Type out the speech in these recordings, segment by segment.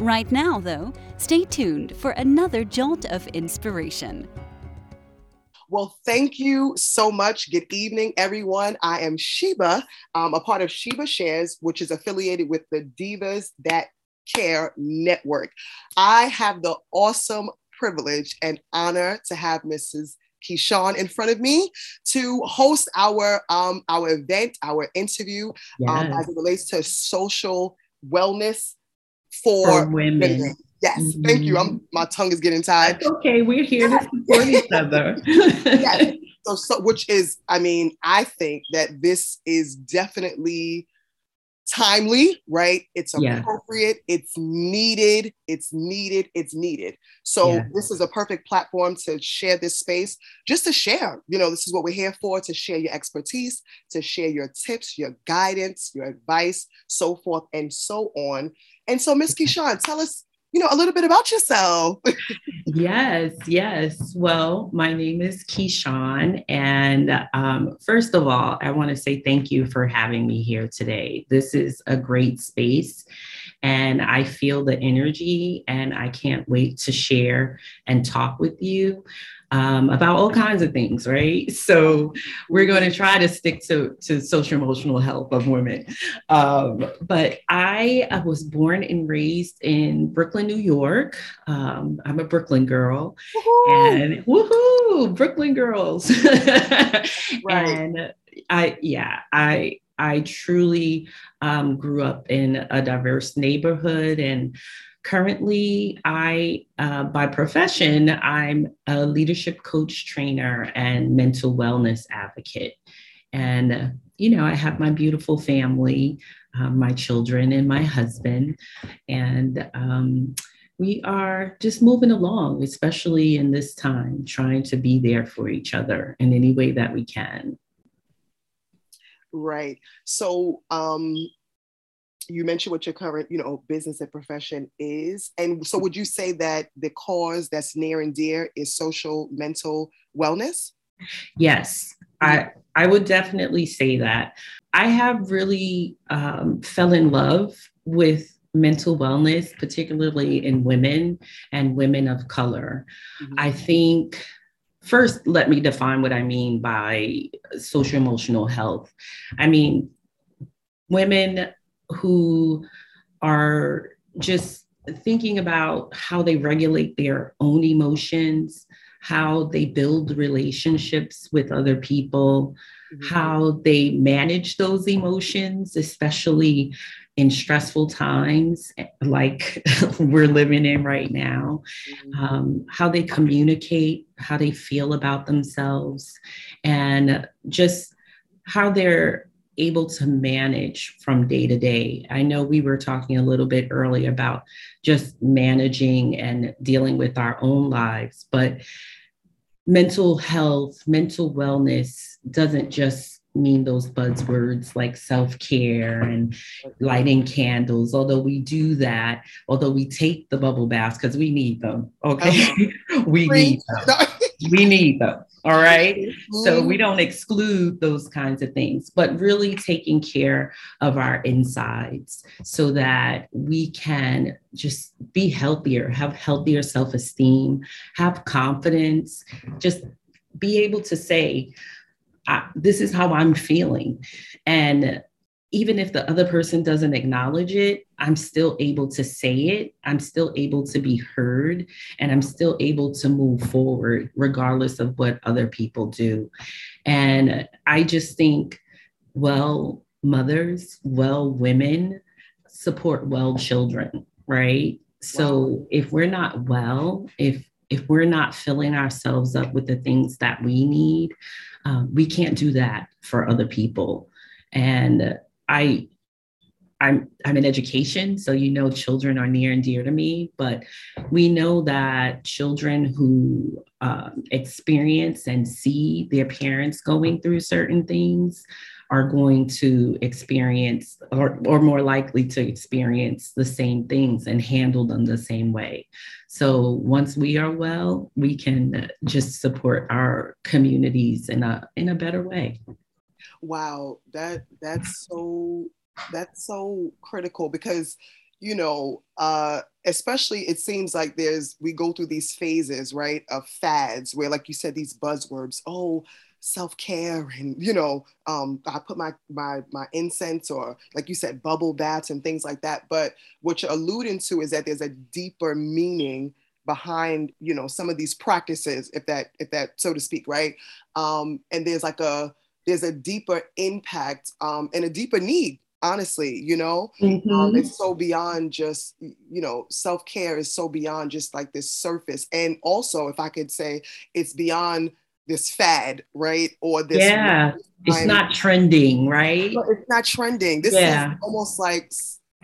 Right now, though, stay tuned for another jolt of inspiration. Well, thank you so much. Good evening, everyone. I am Sheba, um, a part of Sheba Shares, which is affiliated with the Divas That Care Network. I have the awesome privilege and honor to have Mrs. Keyshawn in front of me to host our um, our event, our interview yes. um, as it relates to social wellness for, for women. women. Yes, mm-hmm. thank you. I'm mm-hmm. my tongue is getting tired. That's okay, we're here to support each other. yes. So, so, which is, I mean, I think that this is definitely timely, right? It's appropriate, yeah. it's needed, it's needed, it's needed. So yeah. this is a perfect platform to share this space, just to share. You know, this is what we're here for to share your expertise, to share your tips, your guidance, your advice, so forth and so on. And so, Miss Keyshawn, tell us, you know, a little bit about yourself. yes, yes. Well, my name is Keyshawn. And um, first of all, I want to say thank you for having me here today. This is a great space. And I feel the energy, and I can't wait to share and talk with you um, about all kinds of things, right? So we're going to try to stick to, to social emotional health of women. Um, but I, I, was born and raised in Brooklyn, New York. Um, I'm a Brooklyn girl, woo-hoo! and woohoo, Brooklyn girls. right. And I, yeah, I I truly um, grew up in a diverse neighborhood and Currently, I, uh, by profession, I'm a leadership coach, trainer, and mental wellness advocate. And, uh, you know, I have my beautiful family, um, my children, and my husband. And um, we are just moving along, especially in this time, trying to be there for each other in any way that we can. Right. So, um, you mentioned what your current you know business and profession is. And so would you say that the cause that's near and dear is social mental wellness? Yes i i would definitely say that. I have really um, fell in love with mental wellness particularly in women and women of color. Mm-hmm. i think first let me define what i mean by social emotional health. I mean women who are just thinking about how they regulate their own emotions, how they build relationships with other people, mm-hmm. how they manage those emotions, especially in stressful times like we're living in right now, mm-hmm. um, how they communicate, how they feel about themselves, and just how they're able to manage from day to day. I know we were talking a little bit early about just managing and dealing with our own lives, but mental health, mental wellness doesn't just mean those buzzwords like self care and lighting candles, although we do that, although we take the bubble baths because we need them. Okay. Uh-huh. we need them. we need them. All right. mm-hmm. So we don't exclude those kinds of things, but really taking care of our insides so that we can just be healthier, have healthier self esteem, have confidence, just be able to say, this is how I'm feeling. And even if the other person doesn't acknowledge it, I'm still able to say it. I'm still able to be heard, and I'm still able to move forward regardless of what other people do. And I just think, well, mothers, well, women support well children, right? So if we're not well, if if we're not filling ourselves up with the things that we need, um, we can't do that for other people. And I I'm I'm in education, so you know children are near and dear to me. But we know that children who um, experience and see their parents going through certain things are going to experience or, or more likely to experience the same things and handle them the same way. So once we are well, we can just support our communities in a in a better way. Wow, that that's so that's so critical because you know, uh, especially it seems like there's we go through these phases, right, of fads where, like you said, these buzzwords. Oh, self-care and you know um, i put my my my incense or like you said bubble baths and things like that but what you're alluding to is that there's a deeper meaning behind you know some of these practices if that if that so to speak right um, and there's like a there's a deeper impact um, and a deeper need honestly you know um, mm-hmm. um, it's so beyond just you know self-care is so beyond just like this surface and also if i could say it's beyond this fad, right? Or this yeah, it's not trending, right? It's not trending. This yeah. is almost like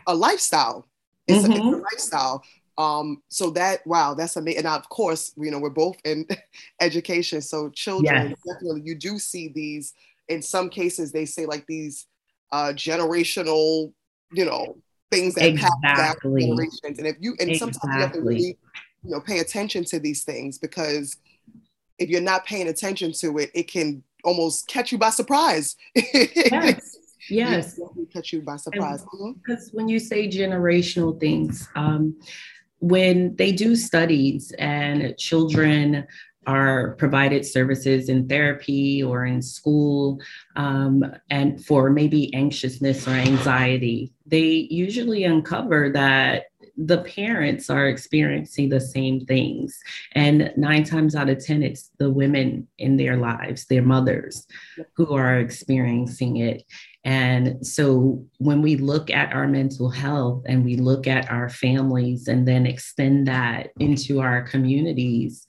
a lifestyle. It's, mm-hmm. a, it's a, lifestyle. Um, so that wow, that's amazing. And of course, you know, we're both in education, so children yes. definitely you do see these. In some cases, they say like these uh, generational, you know, things that exactly. pass down generations. And if you and exactly. sometimes you have to really, you know, pay attention to these things because if you're not paying attention to it, it can almost catch you by surprise. yes. Yes. Catch you by surprise. Because mm-hmm. when you say generational things, um, when they do studies and children are provided services in therapy or in school um, and for maybe anxiousness or anxiety, they usually uncover that the parents are experiencing the same things. And nine times out of 10, it's the women in their lives, their mothers, who are experiencing it. And so when we look at our mental health and we look at our families and then extend that into our communities,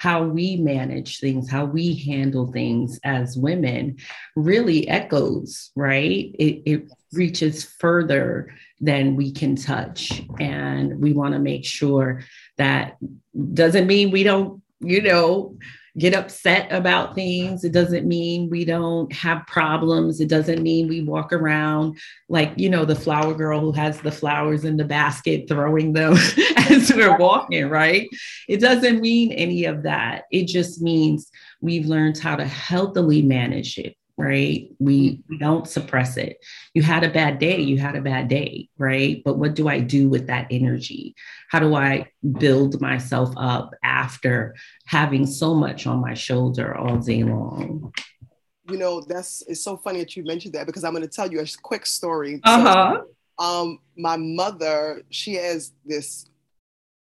how we manage things, how we handle things as women really echoes, right? It, it reaches further than we can touch. And we want to make sure that doesn't mean we don't, you know, get upset about things. It doesn't mean we don't have problems. It doesn't mean we walk around like, you know, the flower girl who has the flowers in the basket throwing them as we're walking, right? It doesn't mean any of that. It just means we've learned how to healthily manage it right? We, mm-hmm. we don't suppress it. You had a bad day, you had a bad day, right? But what do I do with that energy? How do I build myself up after having so much on my shoulder all day long? You know, that's it's so funny that you mentioned that because I'm going to tell you a quick story. Uh-huh. So, um, my mother, she has this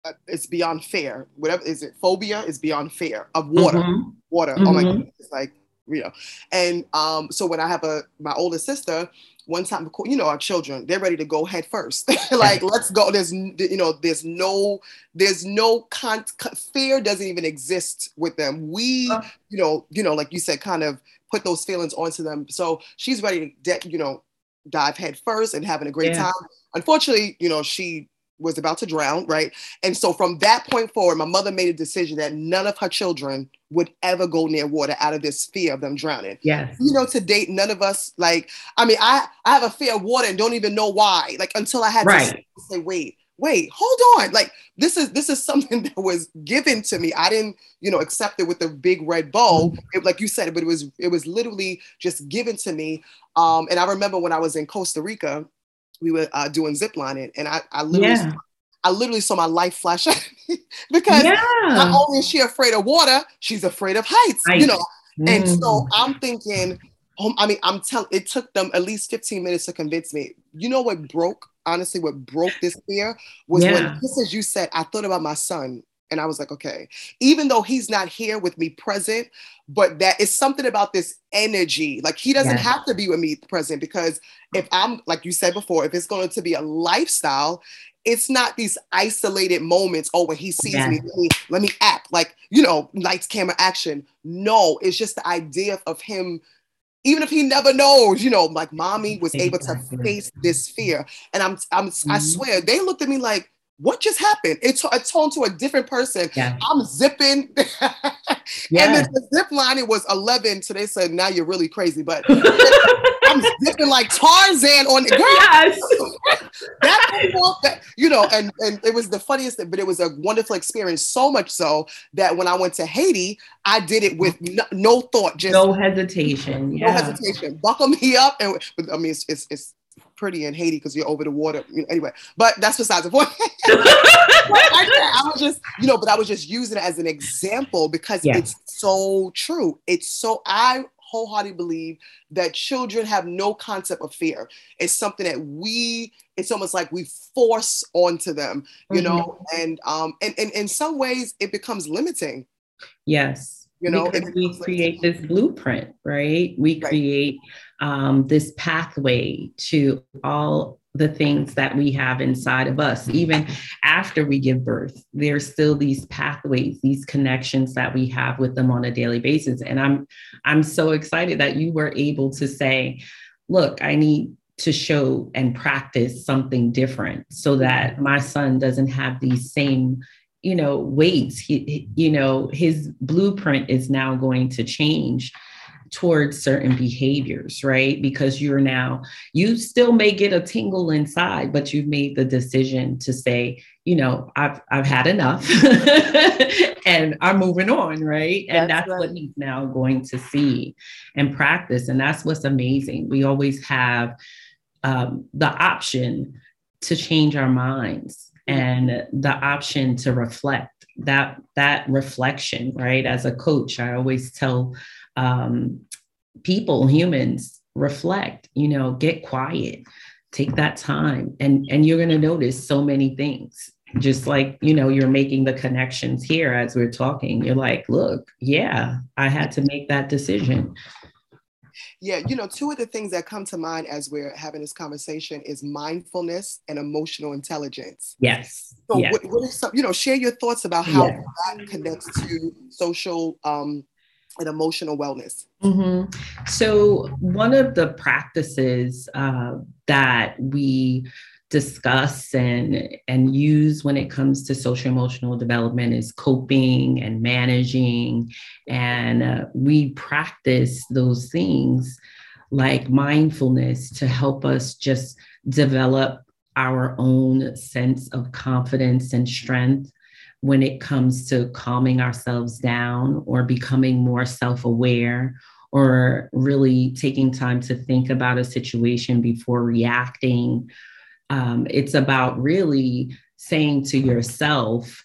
uh, it's beyond fair. Whatever is it? Phobia is beyond fair of water. Mm-hmm. Water. Mm-hmm. Oh my mm-hmm. god! It's like you know. And um, so when I have a my older sister, one time, you know, our children, they're ready to go head first. like, let's go. There's, you know, there's no, there's no con, fear doesn't even exist with them. We, uh, you know, you know, like you said, kind of put those feelings onto them. So she's ready to, de- you know, dive head first and having a great yeah. time. Unfortunately, you know, she was about to drown, right? And so from that point forward, my mother made a decision that none of her children would ever go near water out of this fear of them drowning. Yes. You know, to date, none of us like, I mean, I, I have a fear of water and don't even know why. Like until I had right. to say, wait, wait, hold on. Like this is this is something that was given to me. I didn't, you know, accept it with the big red bow. Mm-hmm. It, like you said, but it was it was literally just given to me. Um, and I remember when I was in Costa Rica we were uh, doing zip lining, and I, I literally, yeah. I literally saw my life flash because yeah. not only is she afraid of water, she's afraid of heights. you know, mm. and so mm. I'm thinking, um, I mean, I'm telling. It took them at least 15 minutes to convince me. You know what broke? Honestly, what broke this fear was yeah. when, just as you said, I thought about my son and I was like, okay, even though he's not here with me present, but that is something about this energy. Like he doesn't yes. have to be with me present because if I'm, like you said before, if it's going to be a lifestyle, it's not these isolated moments. Oh, when he sees me, let me, let me act like, you know, lights, camera, action. No, it's just the idea of him even if he never knows, you know, like mommy was able to face this fear. And I'm, I'm, mm-hmm. I swear, they looked at me like, what just happened? It, t- it toned to a different person. Yeah. I'm zipping. yeah. And the zip line, it was 11. So they said, now you're really crazy. But I'm zipping like Tarzan on the Yes. that, that, you know, and, and it was the funniest thing, but it was a wonderful experience. So much so that when I went to Haiti, I did it with no, no thought, just no hesitation. Yeah. No hesitation. Buckle me up. And I mean, it's, it's, it's pretty in Haiti because you're over the water. Anyway, but that's besides the point. I, I, was just, you know, but I was just using it as an example because yeah. it's so true. It's so I wholeheartedly believe that children have no concept of fear. It's something that we, it's almost like we force onto them, you mm-hmm. know, and um, and, and in some ways it becomes limiting. Yes you know because we create this blueprint right? We right. create um, this pathway to all the things that we have inside of us. Even after we give birth there's still these pathways these connections that we have with them on a daily basis. And i'm i'm so excited that you were able to say look i need to show and practice something different so that my son doesn't have these same you know weights. He, you know his blueprint is now going to change towards certain behaviors right? Because you're now you still may get a tingle inside but you've made the decision to say you know i've i've had enough and i'm moving on right? And that's, that's right. what he's now going to see and practice. And that's what's amazing. We always have um, the option to change our minds and the option to reflect that that reflection right? As a coach i always tell um, people humans reflect you know get quiet take that time and and you're going to notice so many things. Just like you know you're making the connections here as we're talking you're like look yeah i had to make that decision yeah, you know, two of the things that come to mind as we're having this conversation is mindfulness and emotional intelligence. Yes. So, yes. What, what is some, you know, share your thoughts about how yes. that connects to social um, and emotional wellness. Mm-hmm. So, one of the practices uh, that we discuss and and use when it comes to social emotional development is coping and managing. And uh, we practice those things like mindfulness to help us just develop our own sense of confidence and strength when it comes to calming ourselves down or becoming more self-aware or really taking time to think about a situation before reacting um, it's about really saying to yourself,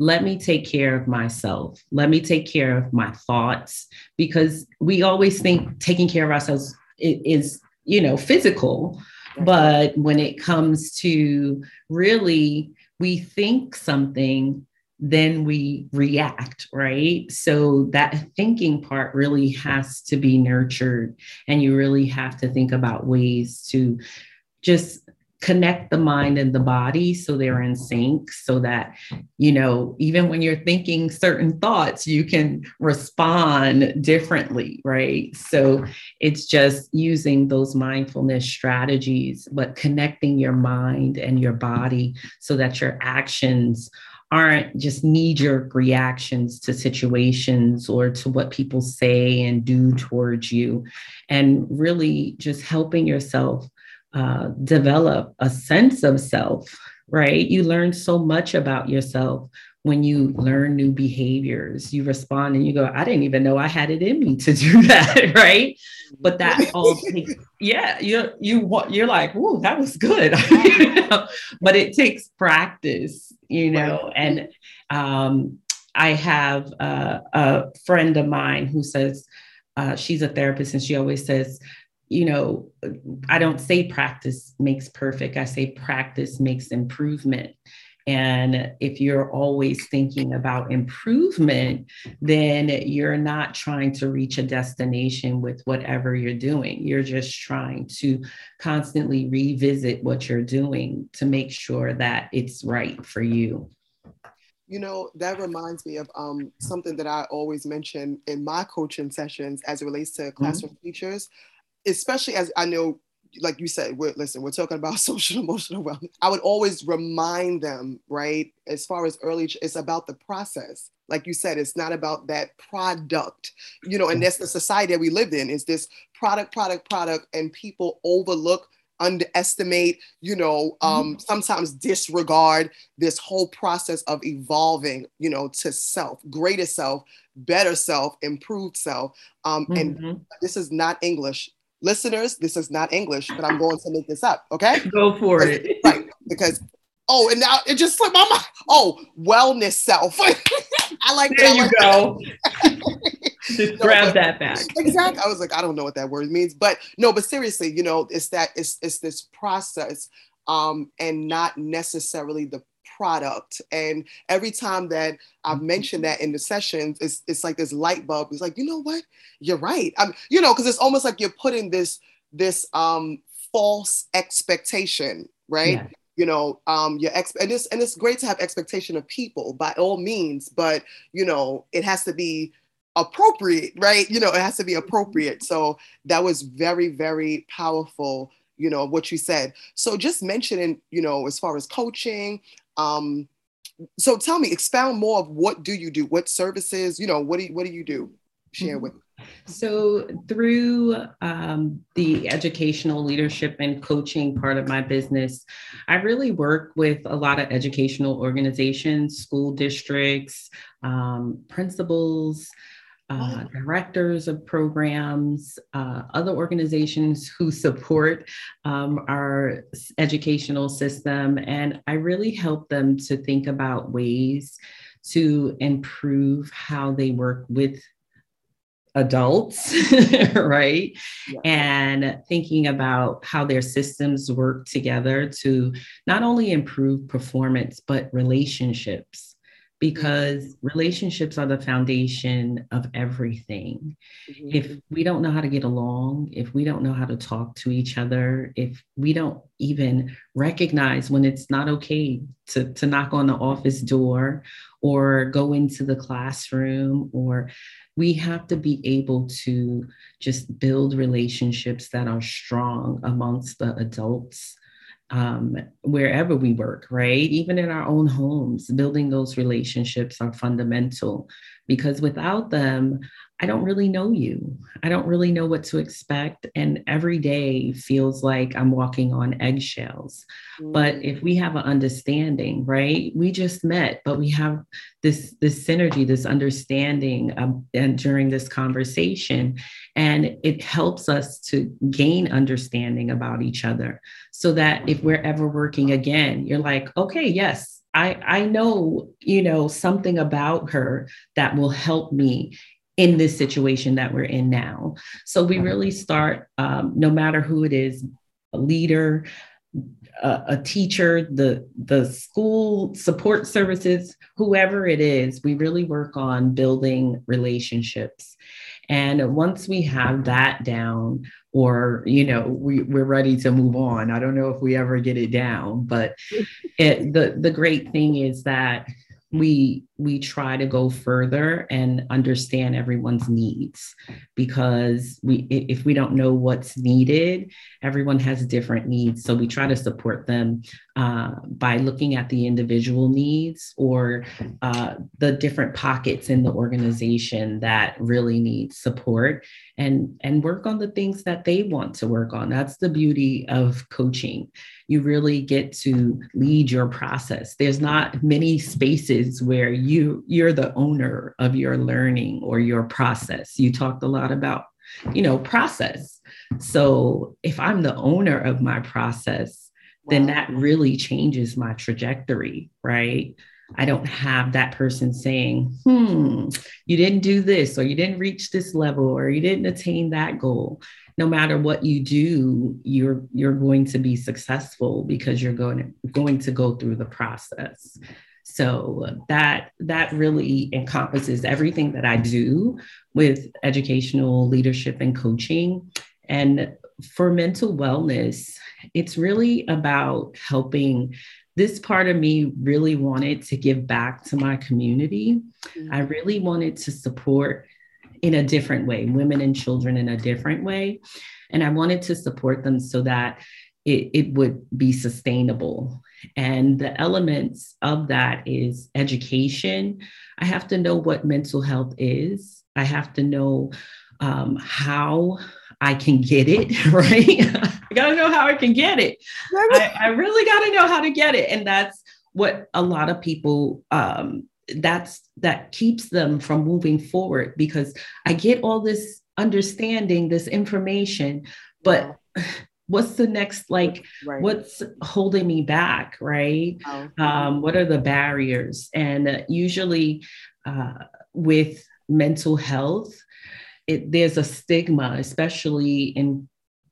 let me take care of myself. Let me take care of my thoughts because we always think taking care of ourselves is, you know, physical. But when it comes to really, we think something, then we react, right? So that thinking part really has to be nurtured. And you really have to think about ways to just connect the mind and the body so they're in sync so that you know even when you're thinking certain thoughts you can respond differently right? So it's just using those mindfulness strategies but connecting your mind and your body so that your actions aren't just knee jerk reactions to situations or to what people say and do towards you. And really just helping yourself uh, develop a sense of self, right? You learn so much about yourself when you learn new behaviors. You respond and you go, I didn't even know I had it in me to do that, right? But that all takes, yeah, you you you're like, whoa, that was good. you know? But it takes practice, you know, and um, I have uh, a friend of mine who says, uh, she's a therapist and she always says, you know, I don't say practice makes perfect. I say practice makes improvement. And if you're always thinking about improvement, then you're not trying to reach a destination with whatever you're doing. You're just trying to constantly revisit what you're doing to make sure that it's right for you. You know, that reminds me of um, something that I always mention in my coaching sessions as it relates to mm-hmm. classroom mm-hmm. teachers, especially as I know, like you said, we're, listen, we're talking about social emotional wellness. I would always remind them, right, as far as early, it's about the process. Like you said, it's not about that product, you know, and that's the society that we live in is this product, product, product, and people overlook underestimate, you know, um, mm-hmm. sometimes disregard this whole process of evolving, you know, to self, greater self, better self, improved self. Um, mm-hmm. And this is not English. Listeners, this is not English, but I'm going to make this up. Okay. Go for it. Right. Because, oh, and now it just slipped my mind. Oh, wellness self. I like that. there that. you go. Just grab but, that back. Exactly. I was like, I don't know what that word means, but no, but seriously, you know, it's that it's it's this process um, and not necessarily the product. And every time that I've mm-hmm. mentioned that in the sessions, it's it's like this light bulb. It's like, you know what? You're right. I'm, you know, because it's almost like you're putting this this um false expectation, right? Yeah you know um your ex and it's and it's great to have expectation of people by all means but you know it has to be appropriate right you know it has to be appropriate so that was very very powerful you know what you said so just mentioning you know as far as coaching um so tell me expound more of what do you do? What services you know what do you, what do you do? Share with so, through um, the educational leadership and coaching part of my business, I really work with a lot of educational organizations, school districts, um, principals, uh, directors of programs, uh, other organizations who support um, our educational system. And I really help them to think about ways to improve how they work with adults, right? Yeah. And thinking about how their systems work together to not only improve performance, but relationships because relationships are the foundation of everything. Mm-hmm. If we don't know how to get along, if we don't know how to talk to each other, if we don't even recognize when it's not okay to, to knock on the office door or go into the classroom, or we have to be able to just build relationships that are strong amongst the adults um, wherever we work, right? Even in our own homes, building those relationships are fundamental because without them, I don't really know you. I don't really know what to expect. And every day feels like I'm walking on eggshells. Mm. But if we have an understanding, right? We just met, but we have this, this synergy, this understanding um, and during this conversation. And it helps us to gain understanding about each other so that if we're ever working again, you're like, okay, yes, I, I know, you know, something about her that will help me in this situation that we're in now. So we really start, um, no matter who it is, a leader, a, a, teacher, the the school support services, whoever it is, we really work on building relationships. And once we have that down, or you know, we, we're ready to move on. I don't know if we ever get it down, but it, the the great thing is that we we try to go further and understand everyone's needs because we if we don't know what's needed everyone has different needs. So we try to support them uh, by looking at the individual needs or uh, the different pockets in the organization that really need support and and work on the things that they want to work on. That's the beauty of coaching. You really get to lead your process. There's not many spaces where you you're the owner of your learning or your process. You talked a lot about you know process. So if i'm the owner of my process then that really changes my trajectory, right? I don't have that person saying, hmm, you didn't do this, or you didn't reach this level, or you didn't attain that goal. No matter what you do, you're you're going to be successful because you're going to, going to go through the process. So that that really encompasses everything that I do with educational leadership and coaching. And for mental wellness, it's really about helping this part of me really wanted to give back to my community. Mm-hmm. I really wanted to support in a different way, women and children in a different way. And I wanted to support them so that it, it would be sustainable. And the elements of that is education. I have to know what mental health is. I have to know um, how I can get it, right? I gotta know how I can get it. I, I really gotta know how to get it. And that's what a lot of people um, that's that keeps them from moving forward because I get all this understanding, this information, but what's the next like right. what's holding me back right oh. um, what are the barriers and uh, usually uh, with mental health it, there's a stigma especially in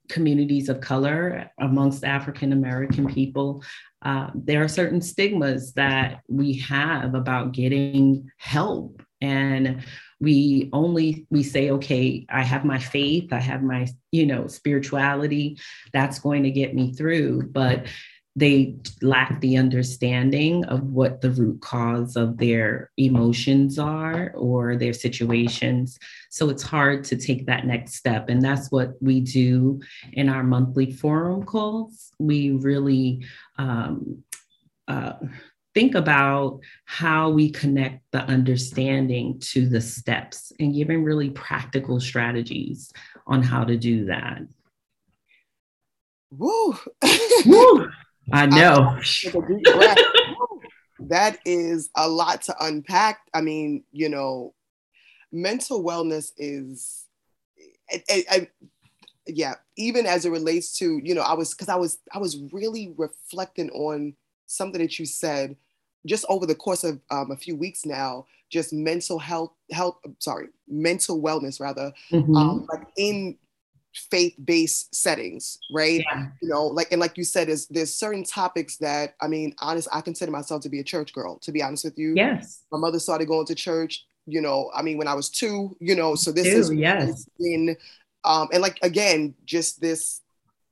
communities of color amongst african american people. Uh, there are certain stigmas that we have about getting help. And we only we say okay i have my faith i have my you know spirituality that's going to get me through. But they lack the understanding of what the root cause of their emotions are or their situations. So it's hard to take that next step. And that's what we do in our monthly forum calls. We really um, uh, think about how we connect the understanding to the steps and giving really practical strategies on how to do that. Woo! Woo! I know. that is a lot to unpack. I mean, you know, mental wellness is, I, I, yeah, even as it relates to, you know, I was, because I was, I was really reflecting on something that you said just over the course of um, a few weeks now just mental health health sorry mental wellness rather mm-hmm. um, like in faith-based settings right yeah. you know like and like you said is there's certain topics that i mean honest i consider myself to be a church girl to be honest with you yes my mother started going to church you know i mean when i was two you know so this two, is yes been um and like again just this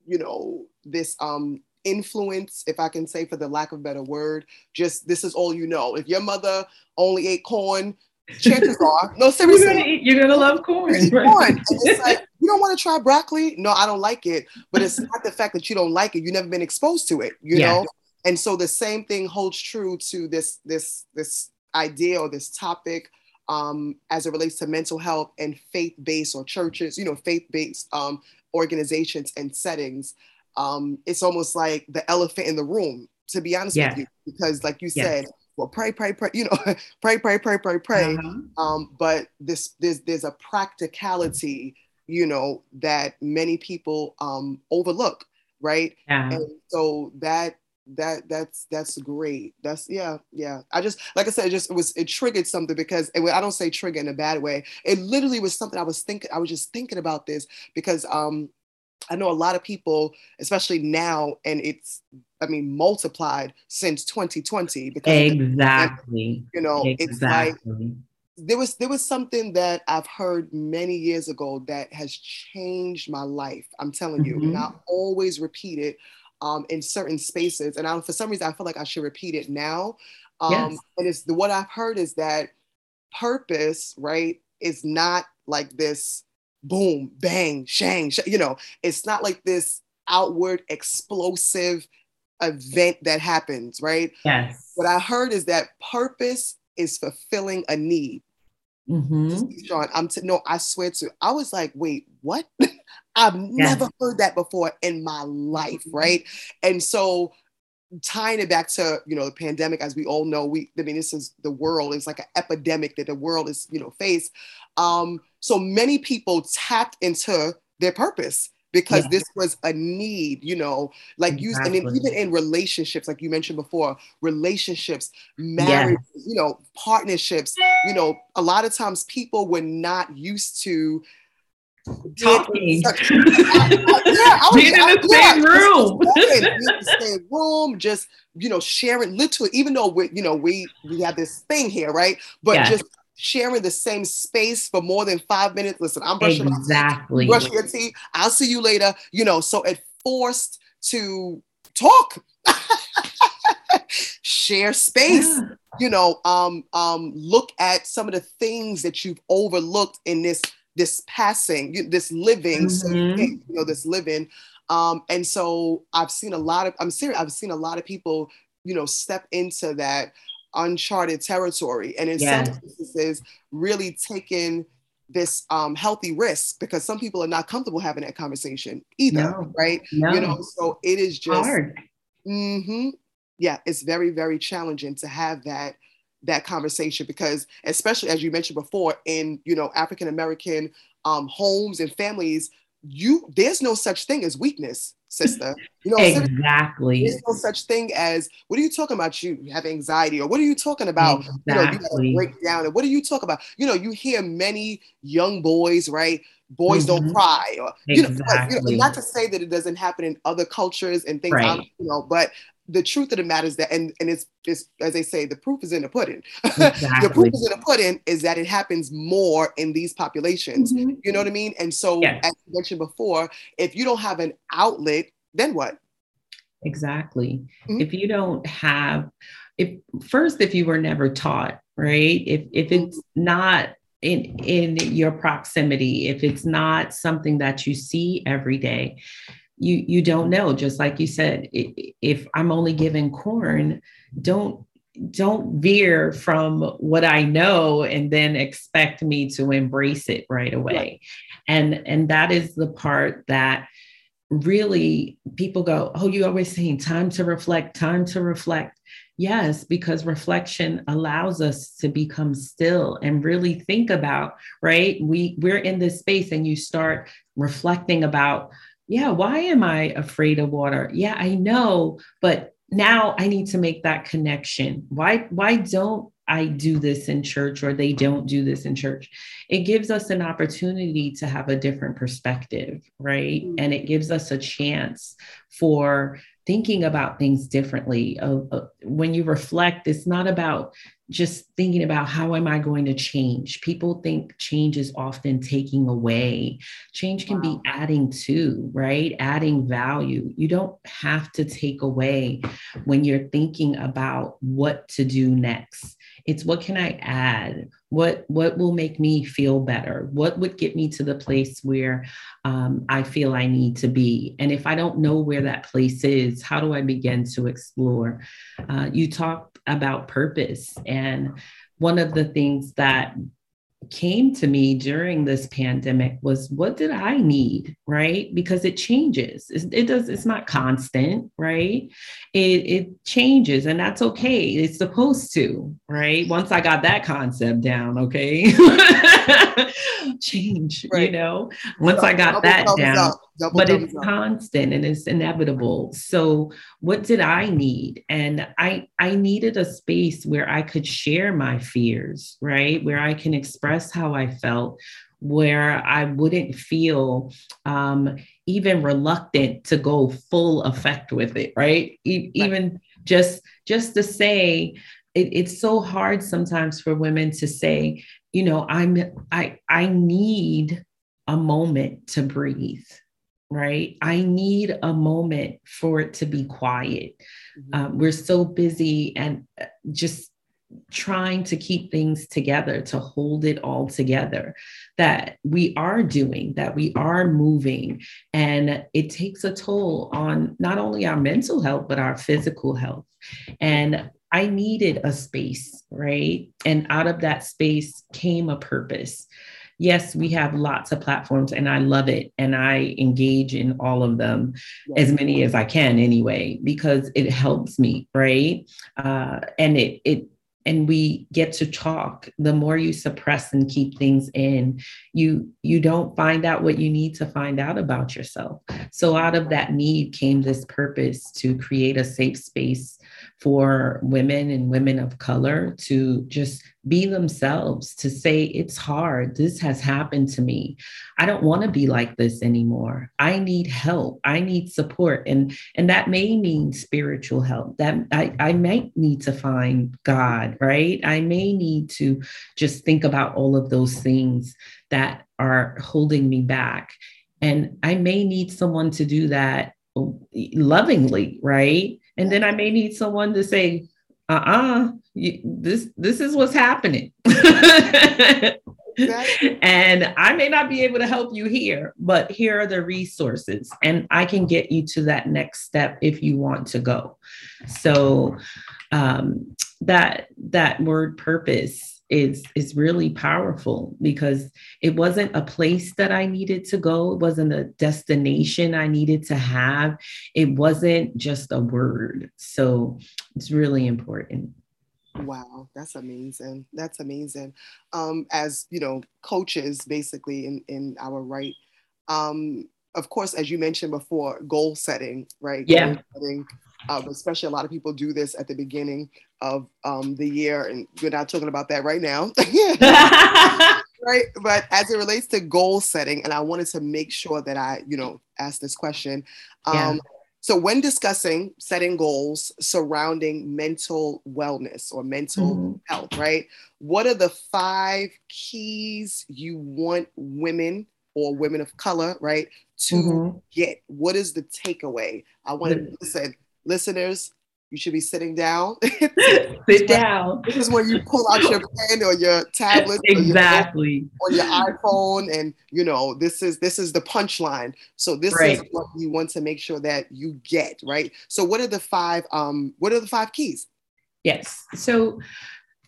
you know this um influence if i can say for the lack of a better word just this is all you know if your mother only ate corn chances are, no, seriously, you're gonna, eat, you're gonna love corn. Right? corn. it's like don't want to try broccoli. No, I don't like it. But it's not the fact that you don't like it. You've never been exposed to it. You yeah. know. And so the same thing holds true to this this this idea or this topic um, as it relates to mental health and faith-based or churches, you know, faith-based um, organizations and settings. Um, it's almost like the elephant in the room, to be honest yeah. with you, because like you said, well, pray, pray, pray, you know, pray, pray, pray, pray, pray. Uh-huh. Um, but this, there's, there's a practicality, you know, that many people um, overlook, right? Yeah. And so that, that that's that's great that's yeah yeah i just like i said it just it was it triggered something because it, i don't say trigger in a bad way it literally was something i was thinking i was just thinking about this because um I know a lot of people, especially now, and it's, I mean, multiplied since 2020. Because exactly. you know, exactly. it's like there was there was something that I've heard many years ago that has changed my life. I'm telling you, mm-hmm. and I always repeat it um, in certain spaces, and I, for some reason I feel like I should repeat it now. Um, yes. And it's the what I've heard is that purpose, right, is not like this boom, bang, shang, sh- you know, it's not like this outward explosive event that happens, right? Yes. What I heard is that purpose is fulfilling a need. Mm-hmm. Sean, I'm t- no, I swear to. I was like, wait, what? I've yes. never heard that before in my life, mm-hmm. right? And so tying it back to you know the pandemic as we all know we i mean this is the world it's like an epidemic that the world is you know faced um so many people tapped into their purpose because yeah. this was a need, you know, like exactly. you and even in relationships, like you mentioned before, relationships, marriage, yes. you know, partnerships, you know, a lot of times people were not used to talking. yeah, I was, being in the I, same yeah, room. in same room, just you know, sharing literally, even though we, you know, we we have this thing here, right? But yes. just sharing the same space for more than five minutes. Listen, I'm brushing exactly. my teeth, brushing your teeth. I'll see you later. You know, so it forced to talk. share space. Yeah. You know, um, um, look at some of the things that you've overlooked in this this passing, this living, mm-hmm. so, you know, this living. Um, and so I've seen a lot of, I'm serious, I've seen a lot of people, you know, step into that uncharted territory. And in yeah. some instances, really taking this um, healthy risk because some people are not comfortable having that conversation either, no. right? No. You know, so it is just hard. Mm-hmm, yeah, it's very, very challenging to have that that conversation because especially as you mentioned before in you know african american um, homes and families you there's no such thing as weakness sister you know exactly there's no such thing as what are you talking about you, have anxiety or what are you talking about exactly. you know you break down and what are you talking about you know you hear many young boys right boys mm-hmm. don't cry or you, exactly. know, you know not to say that it doesn't happen in other cultures and things right. you know but the truth of the matter is that, and, and it's just as they say, the proof is in the pudding. Exactly. the proof is in the pudding is that it happens more in these populations. Mm-hmm. You know what I mean? And so, yes. as you mentioned before, if you don't have an outlet, then what? Exactly. Mm-hmm. If you don't have, if first, if you were never taught, right? If if it's mm-hmm. not in in your proximity, if it's not something that you see every day, you you don't know. Just like you said if i'm only given corn don't don't veer from what i know and then expect me to embrace it right away. And and that is the part that really people go oh you always saying time to reflect time to reflect. Yes because reflection allows us to become still and really think about right? We we're in this space and you start reflecting about yeah, why am I afraid of water? Yeah, I know, but now I need to make that connection. Why why don't I do this in church or they don't do this in church? It gives us an opportunity to have a different perspective, right? Mm-hmm. And it gives us a chance for thinking about things differently. Uh, uh, when you reflect, it's not about just thinking about how am I going to change. People think change is often taking away. Change can wow. be adding to, right? Adding value. You don't have to take away when you're thinking about what to do next. It's what can I add? What what will make me feel better? What would get me to the place where um, I feel I need to be? And if I don't know where that place is, how do I begin to explore? Uh, you talked about purpose, and one of the things that came to me during this pandemic was what did I need, right? Because it changes. It, it, does, it's not constant, right? It, it changes and that's okay. It's supposed to, right? Once I got that concept down, okay. Change, right. you know, once I got that down, but it's constant and it's inevitable. So what did I need? And I I needed a space where I could share my fears, right? Where I can express how I felt, where I wouldn't feel um, even reluctant to go full effect with it, right? E- even just just to say, it, it's so hard sometimes for women to say, you know, I'm I I need a moment to breathe, right? I need a moment for it to be quiet. Mm-hmm. Um, we're so busy and uh, just trying to keep things together, to hold it all together, that we are doing, that we are moving. And it takes a toll on not only our mental health, but our physical health. And I needed a space, right? And out of that space came a purpose yes, we have lots of platforms and I love it. And I engage in all of them, yes. as many as I can anyway, because it helps me, right? Uh, and it, it, and we get to talk the more you suppress and keep things in you you don't find out what you need to find out about yourself so out of that need came this purpose to create a safe space for women and women of color to just be themselves, to say, it's hard. This has happened to me. I don't want to be like this anymore. I need help. I need support. And, and that may mean spiritual help. That I, I might need to find God, right? I may need to just think about all of those things that are holding me back. And I may need someone to do that oh, lovingly, right? And then I may need someone to say, uh-uh, you, this this is what's happening. and I may not be able to help you here, but here are the resources, and I can get you to that next step if you want to go. So um, that that word purpose is is really powerful because it wasn't a place that I needed to go. It wasn't a destination I needed to have. It wasn't just a word. So it's really important. Wow, that's amazing. That's amazing. Um, as you know, coaches basically in, in our right. Um, of course, as you mentioned before, goal setting, right? Yeah. Goal setting, um, especially a lot of people do this at the beginning of um, the year, and we're not talking about that right now. right. But as it relates to goal setting, and I wanted to make sure that I, you know, ask this question. Um, yeah so, when discussing setting goals surrounding mental wellness or mental mm-hmm. health, right? What are the five keys you want women or women of color, right, to mm-hmm. get? What is the takeaway? I want to listen, listeners, you should be sitting down. Sit down. This is when you pull out your pen or your tablet exactly or your, or your iPhone, and you know this is this is the punchline. So this right. is what you want to make sure that you get right. So what are the five? Um, what are the five keys? Yes. So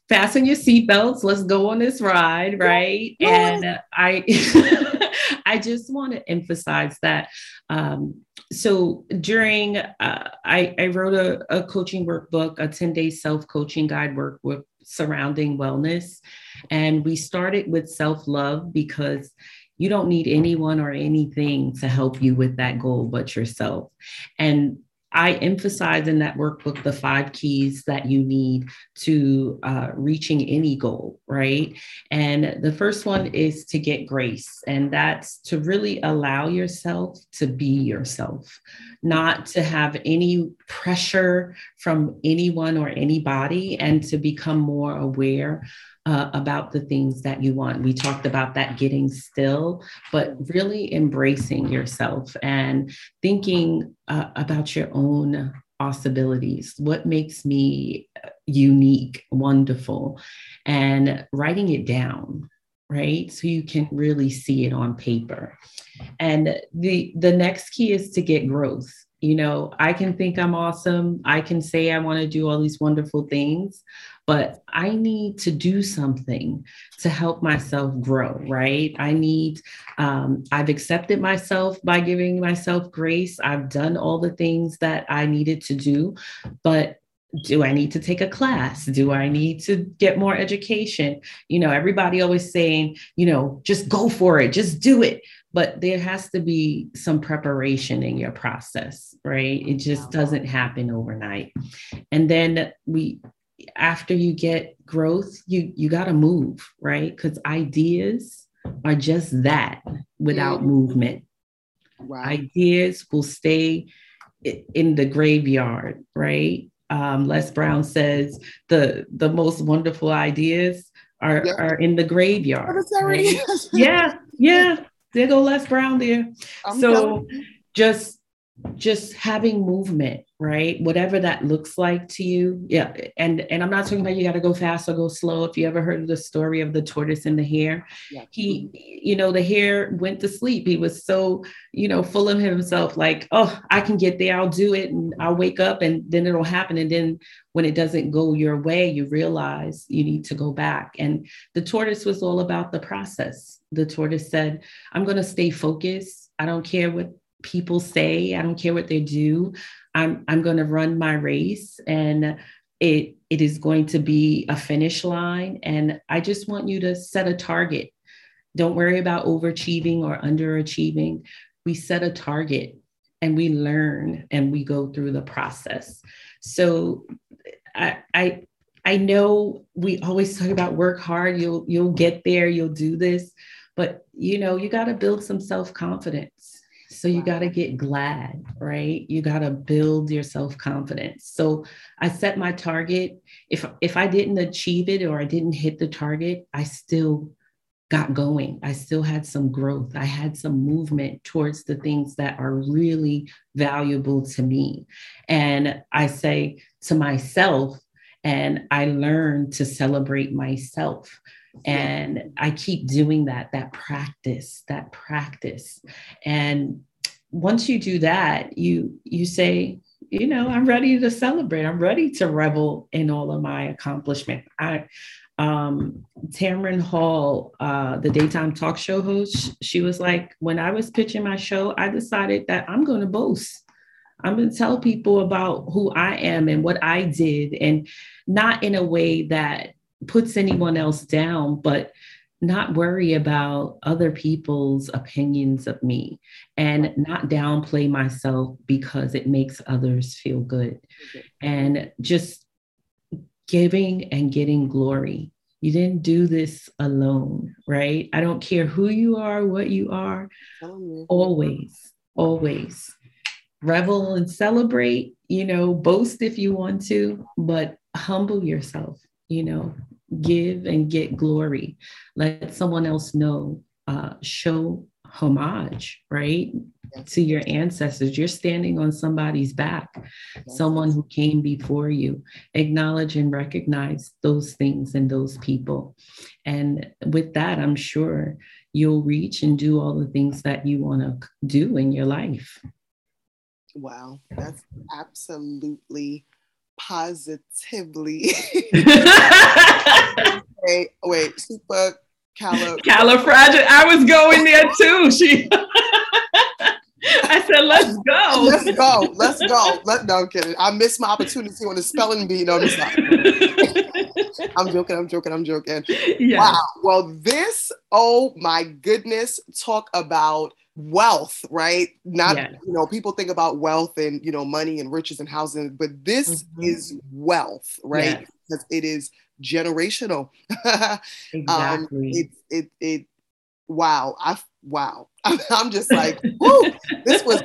fasten your seatbelts. Let's go on this ride, right? And I, I just want to emphasize that. Um, so during, uh, I, I wrote a, a coaching workbook, a 10 day self coaching guide work with surrounding wellness. And we started with self love because you don't need anyone or anything to help you with that goal but yourself. And I emphasize in that workbook the five keys that you need to uh, reaching any goal, right? And the first one is to get grace, and that's to really allow yourself to be yourself, not to have any pressure from anyone or anybody, and to become more aware uh, about the things that you want. We talked about that getting still, but really embracing yourself and thinking uh, about your own possibilities. What makes me unique, wonderful, and writing it down right so you can really see it on paper and the the next key is to get growth you know i can think i'm awesome i can say i want to do all these wonderful things but I need to do something to help myself grow, right? I need, um, I've accepted myself by giving myself grace. I've done all the things that I needed to do, but do I need to take a class? Do I need to get more education? You know, everybody always saying, you know, just go for it, just do it. But there has to be some preparation in your process, right? It just doesn't happen overnight. And then we after you get growth, you you got to move, right? Because ideas are just that without mm-hmm. movement. Wow. Ideas will stay in the graveyard, right? Um, Les Brown says the the most wonderful ideas are yep. are in the graveyard. Right? yeah, yeah. There go Les Brown there. I'm so just just having movement right? Whatever that looks like to you. Yeah and and i'm not talking about you got to go fast or go slow. If you ever heard of the story of the tortoise and the hare? Yeah. he you know the hare went to sleep. He was so you know full of himself like oh i can get there. I'll do it and i'll wake up and then it'll happen. And then when it doesn't go your way you realize you need to go back. And the tortoise was all about the process. The tortoise said i'm going to stay focused. I don't care what people say. I don't care what they do. I'm I'm going to run my race and it it is going to be a finish line and I just want you to set a target. Don't worry about overachieving or underachieving. We set a target and we learn and we go through the process. So I I I know we always talk about work hard, you'll you'll get there, you'll do this, but you know, you got to build some self-confidence so you got to get glad, right? You got to build your self-confidence. So I set my target. If if I didn't achieve it or I didn't hit the target, I still got going. I still had some growth. I had some movement towards the things that are really valuable to me. And I say to myself, And I learn to celebrate myself. And I keep doing that, that practice, that practice. And once you do that, you you say, you know, I'm ready to celebrate. I'm ready to revel in all of my accomplishment. I um Tamron Hall, uh, the daytime talk show host, she was like, when I was pitching my show, I decided that I'm going to boast. I'm going to tell people about who I am and what I did, and not in a way that puts anyone else down, but not worry about other people's opinions of me and not downplay myself because it makes others feel good. And just giving and getting glory. You didn't do this alone, right? I don't care who you are, what you are, always, always revel and celebrate, you know, boast if you want to, but humble yourself, you know, give and get glory. Let someone else know, uh, show homage, right? To your ancestors. You're standing on somebody's back, someone who came before you. Acknowledge and recognize those things and those people. And with that, I'm sure you'll reach and do all the things that you want to do in your life. Wow, that's absolutely positively. wait, wait, super calo. Califragil. I was going there too. She. I said, let's go. Let's go. Let's go. Let, no, I'm kidding. I missed my opportunity on the spelling bee. No, this I'm joking. I'm joking. I'm joking. Yes. Wow. Well, this, oh my goodness, talk about wealth, right? Not, yes. you know, people think about wealth and, you know, money and riches and housing, but this mm-hmm. is wealth, right? Yes. Because it is generational. Um, exactly. Um, it, it, it, wow. I, wow. I'm just like, whoo, this was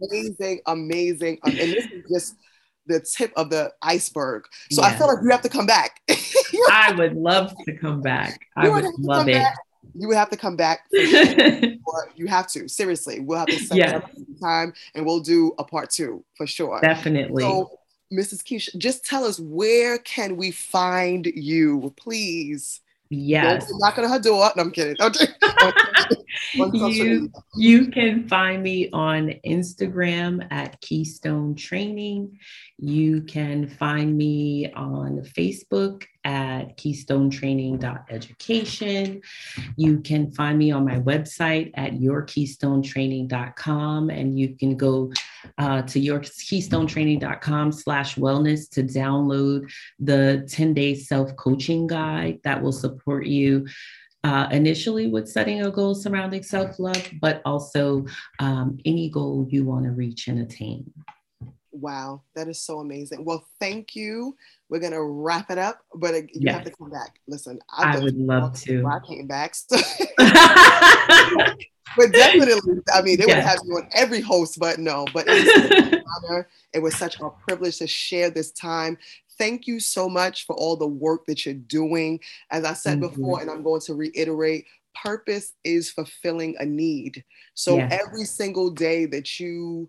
amazing, amazing. Um, and this is just the tip of the iceberg. So I feel like you have to come back. I would love to come back. I would love it. Back you would have to come back. you have to seriously. We'll have to set yes. up time, and we'll do a part two for sure. Definitely. So, Mrs. Keisha, just tell us where can we find you, please. Yes. Don't knock on her door. No, I'm kidding. you, you can find me on Instagram at Keystone Training. You can find me on Facebook at keystonetraining.education. You can find me on my website at yourkeystonetraining.com and you can go uh, to yourkeystonetraining.com slash wellness to download the 10-day self-coaching guide that will support you uh, initially with setting a goal surrounding self-love, but also um, any goal you want to reach and attain. Wow, that is so amazing. Well, thank you. We're gonna wrap it up, but you yes. have to come back. Listen, I, I would love to. I came back, so. but definitely, I mean, they yes. would have you on every host, but no. But it was, honor. it was such a privilege to share this time. Thank you so much for all the work that you're doing. As I said mm-hmm. before, and I'm going to reiterate, purpose is fulfilling a need. So yes. every single day that you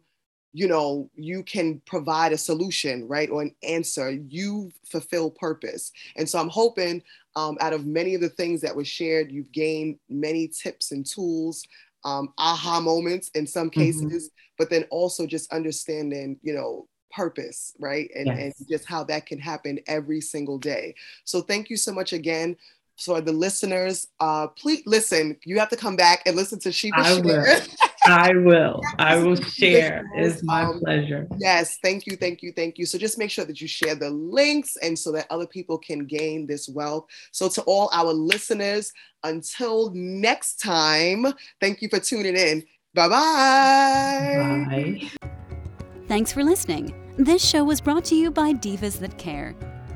you know you can provide a solution right or an answer you fulfill purpose and so i'm hoping um, out of many of the things that were shared you've gained many tips and tools um, aha moments in some mm-hmm. cases mm-hmm. but then also just understanding you know purpose right and, yes. and just how that can happen every single day so thank you so much again for the listeners uh please listen you have to come back and listen to Sheba I will. I will. I will share. It's my um, pleasure. Yes, thank you, thank you, thank you. So just make sure that you share the links and so that other people can gain this wealth. So to all our listeners, until next time, thank you for tuning in. Bye-bye. Bye. Thanks for listening. This show was brought to you by Divas That Care.